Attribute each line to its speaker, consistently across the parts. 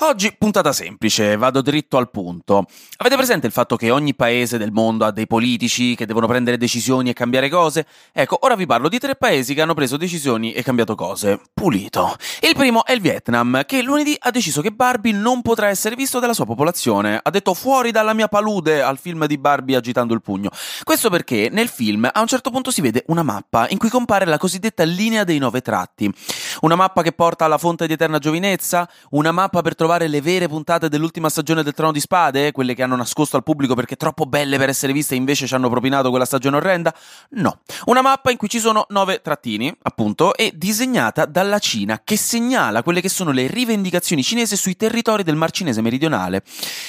Speaker 1: Oggi puntata semplice, vado dritto al punto. Avete presente il fatto che ogni paese del mondo ha dei politici che devono prendere decisioni e cambiare cose? Ecco, ora vi parlo di tre paesi che hanno preso decisioni e cambiato cose. Pulito. Il primo è il Vietnam, che lunedì ha deciso che Barbie non potrà essere visto dalla sua popolazione. Ha detto fuori dalla mia palude al film di Barbie agitando il pugno. Questo perché nel film a un certo punto si vede una mappa in cui compare la cosiddetta linea dei nove tratti. Una mappa che porta alla fonte di eterna giovinezza, una mappa per trovare le vere puntate dell'ultima stagione del Trono di Spade, quelle che hanno nascosto al pubblico perché troppo belle per essere viste e invece ci hanno propinato quella stagione orrenda? No. Una mappa in cui ci sono nove trattini, appunto, e disegnata dalla Cina, che segnala quelle che sono le rivendicazioni cinesi sui territori del Mar Cinese meridionale.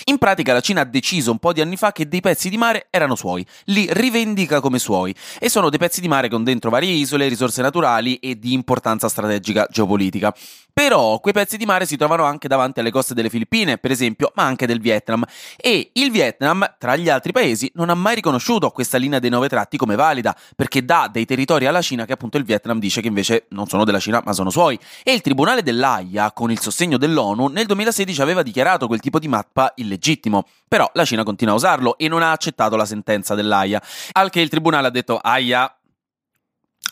Speaker 1: In pratica la Cina ha deciso un po' di anni fa che dei pezzi di mare erano suoi, li rivendica come suoi, e sono dei pezzi di mare con dentro varie isole, risorse naturali e di importanza strategica geopolitica. Però quei pezzi di mare si trovano anche davanti alle coste delle Filippine, per esempio, ma anche del Vietnam. E il Vietnam, tra gli altri paesi, non ha mai riconosciuto questa linea dei nove tratti come valida, perché dà dei territori alla Cina che appunto il Vietnam dice che invece non sono della Cina, ma sono suoi. E il Tribunale dell'AIA, con il sostegno dell'ONU, nel 2016 aveva dichiarato quel tipo di mappa illegittimo. Però la Cina continua a usarlo e non ha accettato la sentenza dell'AIA. Al che il tribunale ha detto AIA.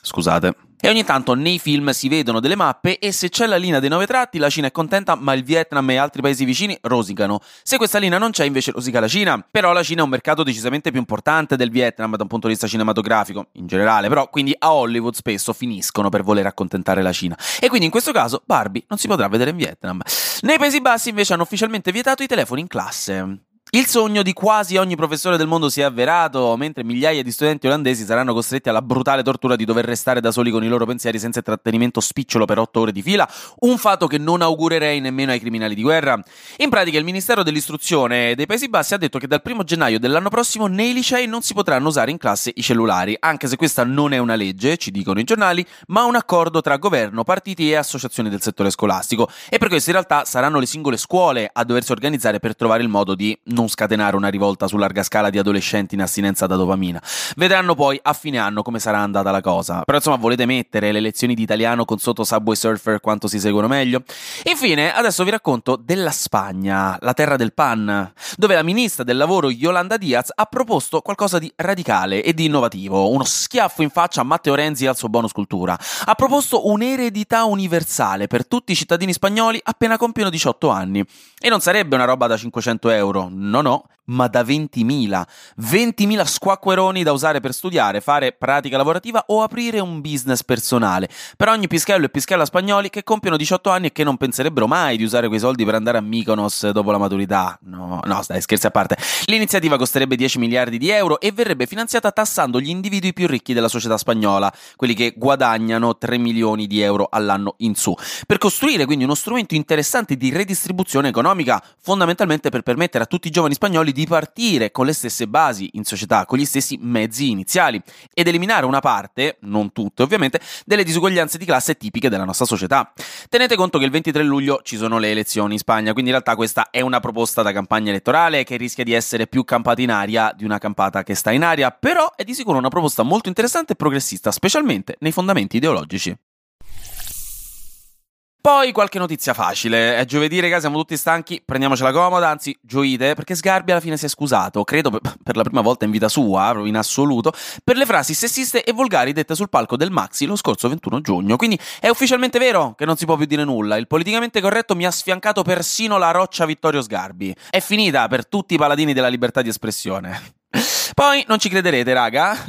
Speaker 1: Scusate, e ogni tanto nei film si vedono delle mappe e se c'è la linea dei nove tratti la Cina è contenta ma il Vietnam e altri paesi vicini rosicano. Se questa linea non c'è invece rosica la Cina. Però la Cina è un mercato decisamente più importante del Vietnam da un punto di vista cinematografico, in generale, però quindi a Hollywood spesso finiscono per voler accontentare la Cina. E quindi in questo caso Barbie non si potrà vedere in Vietnam. Nei Paesi Bassi invece hanno ufficialmente vietato i telefoni in classe. Il sogno di quasi ogni professore del mondo si è avverato, mentre migliaia di studenti olandesi saranno costretti alla brutale tortura di dover restare da soli con i loro pensieri senza trattenimento spicciolo per otto ore di fila, un fatto che non augurerei nemmeno ai criminali di guerra. In pratica il Ministero dell'Istruzione dei Paesi Bassi ha detto che dal primo gennaio dell'anno prossimo nei licei non si potranno usare in classe i cellulari, anche se questa non è una legge, ci dicono i giornali, ma un accordo tra governo, partiti e associazioni del settore scolastico. E per questo in realtà saranno le singole scuole a doversi organizzare per trovare il modo di non scatenare una rivolta su larga scala di adolescenti in astinenza da dopamina. Vedranno poi a fine anno come sarà andata la cosa. Però insomma, volete mettere le lezioni di italiano con sotto Subway Surfer quanto si seguono meglio? Infine, adesso vi racconto della Spagna, la terra del pan, dove la ministra del lavoro Yolanda Diaz ha proposto qualcosa di radicale e di innovativo, uno schiaffo in faccia a Matteo Renzi e al suo bonus cultura. Ha proposto un'eredità universale per tutti i cittadini spagnoli appena compiono 18 anni. E non sarebbe una roba da 500 euro, no no, ma da 20.000. 20.000 squacqueroni da usare per studiare, fare pratica lavorativa o aprire un business personale. Per ogni pischello e pischella spagnoli che compiono 18 anni e che non penserebbero mai di usare quei soldi per andare a Mykonos dopo la maturità. No, no, dai, scherzi a parte. L'iniziativa costerebbe 10 miliardi di euro e verrebbe finanziata tassando gli individui più ricchi della società spagnola, quelli che guadagnano 3 milioni di euro all'anno in su. Per costruire quindi uno strumento interessante di redistribuzione economica, fondamentalmente per permettere a tutti i giovani spagnoli di partire con le stesse basi in società, con gli stessi mezzi iniziali ed eliminare una parte, non tutte ovviamente, delle disuguaglianze di classe tipiche della nostra società. Tenete conto che il 23 luglio ci sono le elezioni in Spagna, quindi in realtà questa è una proposta da campagna elettorale che rischia di essere più campata in aria di una campata che sta in aria, però è di sicuro una proposta molto interessante e progressista, specialmente nei fondamenti ideologici. Poi qualche notizia facile. È giovedì, raga, siamo tutti stanchi, prendiamocela comoda, anzi, gioite, perché Sgarbi alla fine si è scusato, credo per la prima volta in vita sua, in assoluto, per le frasi sessiste e volgari dette sul palco del Maxi lo scorso 21 giugno. Quindi è ufficialmente vero che non si può più dire nulla. Il politicamente corretto mi ha sfiancato persino la roccia Vittorio Sgarbi. È finita per tutti i paladini della libertà di espressione. Poi non ci crederete, raga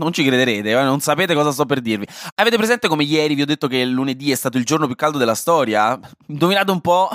Speaker 1: non ci crederete, eh? non sapete cosa sto per dirvi. Avete presente come ieri vi ho detto che lunedì è stato il giorno più caldo della storia? Indovinate un po'?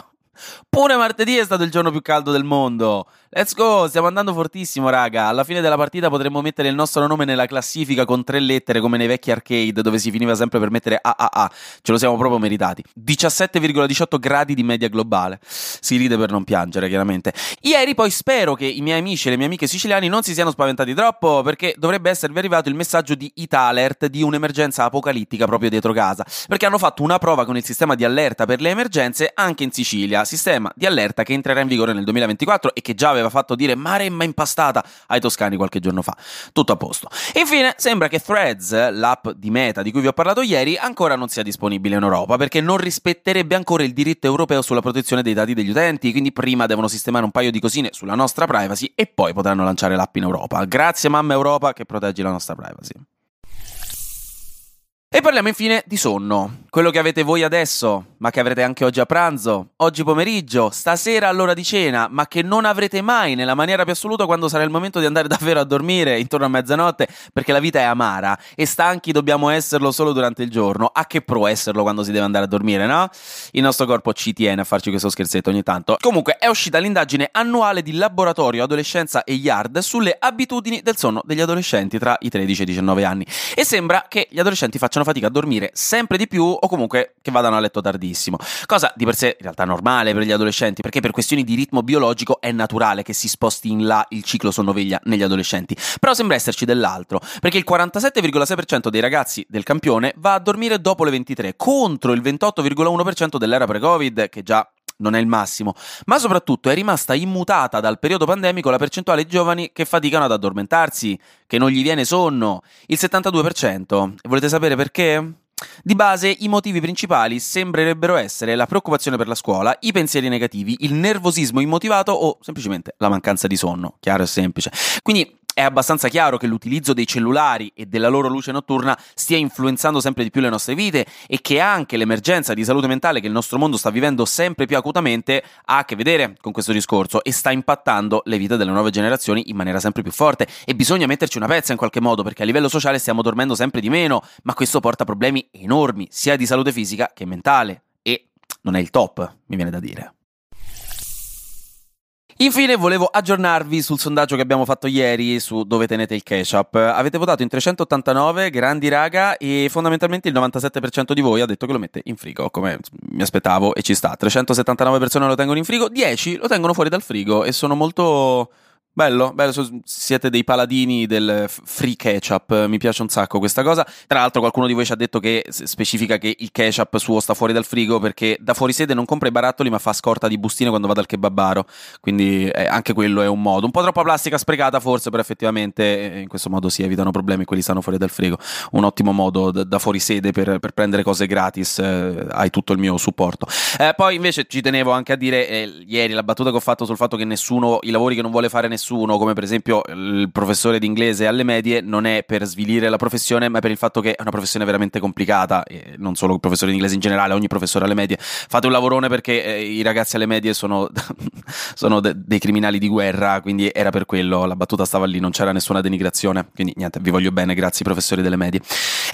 Speaker 1: Pure martedì è stato il giorno più caldo del mondo. Let's go, stiamo andando fortissimo, raga. Alla fine della partita potremmo mettere il nostro nome nella classifica con tre lettere come nei vecchi arcade dove si finiva sempre per mettere AAA. Ce lo siamo proprio meritati. 17,18 gradi di media globale. Si ride per non piangere, chiaramente. Ieri poi spero che i miei amici e le mie amiche siciliani non si siano spaventati troppo perché dovrebbe esservi arrivato il messaggio di Italert di un'emergenza apocalittica proprio dietro casa. Perché hanno fatto una prova con il sistema di allerta per le emergenze anche in Sicilia sistema di allerta che entrerà in vigore nel 2024 e che già aveva fatto dire maremma impastata ai toscani qualche giorno fa. Tutto a posto. Infine, sembra che Threads, l'app di Meta di cui vi ho parlato ieri, ancora non sia disponibile in Europa perché non rispetterebbe ancora il diritto europeo sulla protezione dei dati degli utenti, quindi prima devono sistemare un paio di cosine sulla nostra privacy e poi potranno lanciare l'app in Europa. Grazie mamma Europa che proteggi la nostra privacy. E parliamo infine di sonno, quello che avete voi adesso, ma che avrete anche oggi a pranzo, oggi pomeriggio, stasera all'ora di cena, ma che non avrete mai nella maniera più assoluta quando sarà il momento di andare davvero a dormire intorno a mezzanotte, perché la vita è amara e stanchi dobbiamo esserlo solo durante il giorno. A che pro esserlo quando si deve andare a dormire, no? Il nostro corpo ci tiene a farci questo scherzetto ogni tanto. Comunque è uscita l'indagine annuale di laboratorio adolescenza e Yard sulle abitudini del sonno degli adolescenti tra i 13 e i 19 anni e sembra che gli adolescenti facciano fatica a dormire sempre di più o comunque che vadano a letto tardissimo. Cosa di per sé in realtà normale per gli adolescenti, perché per questioni di ritmo biologico è naturale che si sposti in là il ciclo sonno-veglia negli adolescenti. Però sembra esserci dell'altro, perché il 47,6% dei ragazzi del campione va a dormire dopo le 23, contro il 28,1% dell'era pre-Covid, che già non è il massimo, ma soprattutto è rimasta immutata dal periodo pandemico la percentuale di giovani che faticano ad addormentarsi, che non gli viene sonno, il 72%. E volete sapere perché? Di base i motivi principali sembrerebbero essere la preoccupazione per la scuola, i pensieri negativi, il nervosismo immotivato o semplicemente la mancanza di sonno, chiaro e semplice. Quindi è abbastanza chiaro che l'utilizzo dei cellulari e della loro luce notturna stia influenzando sempre di più le nostre vite e che anche l'emergenza di salute mentale che il nostro mondo sta vivendo sempre più acutamente ha a che vedere con questo discorso e sta impattando le vite delle nuove generazioni in maniera sempre più forte e bisogna metterci una pezza in qualche modo perché a livello sociale stiamo dormendo sempre di meno, ma questo porta problemi enormi sia di salute fisica che mentale e non è il top, mi viene da dire. Infine volevo aggiornarvi sul sondaggio che abbiamo fatto ieri su dove tenete il ketchup. Avete votato in 389, grandi raga, e fondamentalmente il 97% di voi ha detto che lo mette in frigo, come mi aspettavo e ci sta. 379 persone lo tengono in frigo, 10 lo tengono fuori dal frigo e sono molto Bello, bello, siete dei paladini del free ketchup, mi piace un sacco questa cosa. Tra l'altro qualcuno di voi ci ha detto che specifica che il ketchup suo sta fuori dal frigo perché da fuori sede non compra i barattoli ma fa scorta di bustine quando va dal kebabaro, quindi eh, anche quello è un modo. Un po' troppa plastica sprecata forse, però effettivamente eh, in questo modo si evitano problemi, quelli stanno fuori dal frigo. Un ottimo modo da, da fuori sede per, per, prendere cose gratis, eh, hai tutto il mio supporto. Eh, poi invece ci tenevo anche a dire, eh, ieri la battuta che ho fatto sul fatto che nessuno, i lavori che non vuole fare nessuno, nessuno, come per esempio il professore di inglese alle medie, non è per svilire la professione, ma per il fatto che è una professione veramente complicata, e non solo il professore di inglese in generale, ogni professore alle medie. Fate un lavorone perché eh, i ragazzi alle medie sono, sono de- dei criminali di guerra, quindi era per quello, la battuta stava lì, non c'era nessuna denigrazione, quindi niente, vi voglio bene, grazie professori delle medie.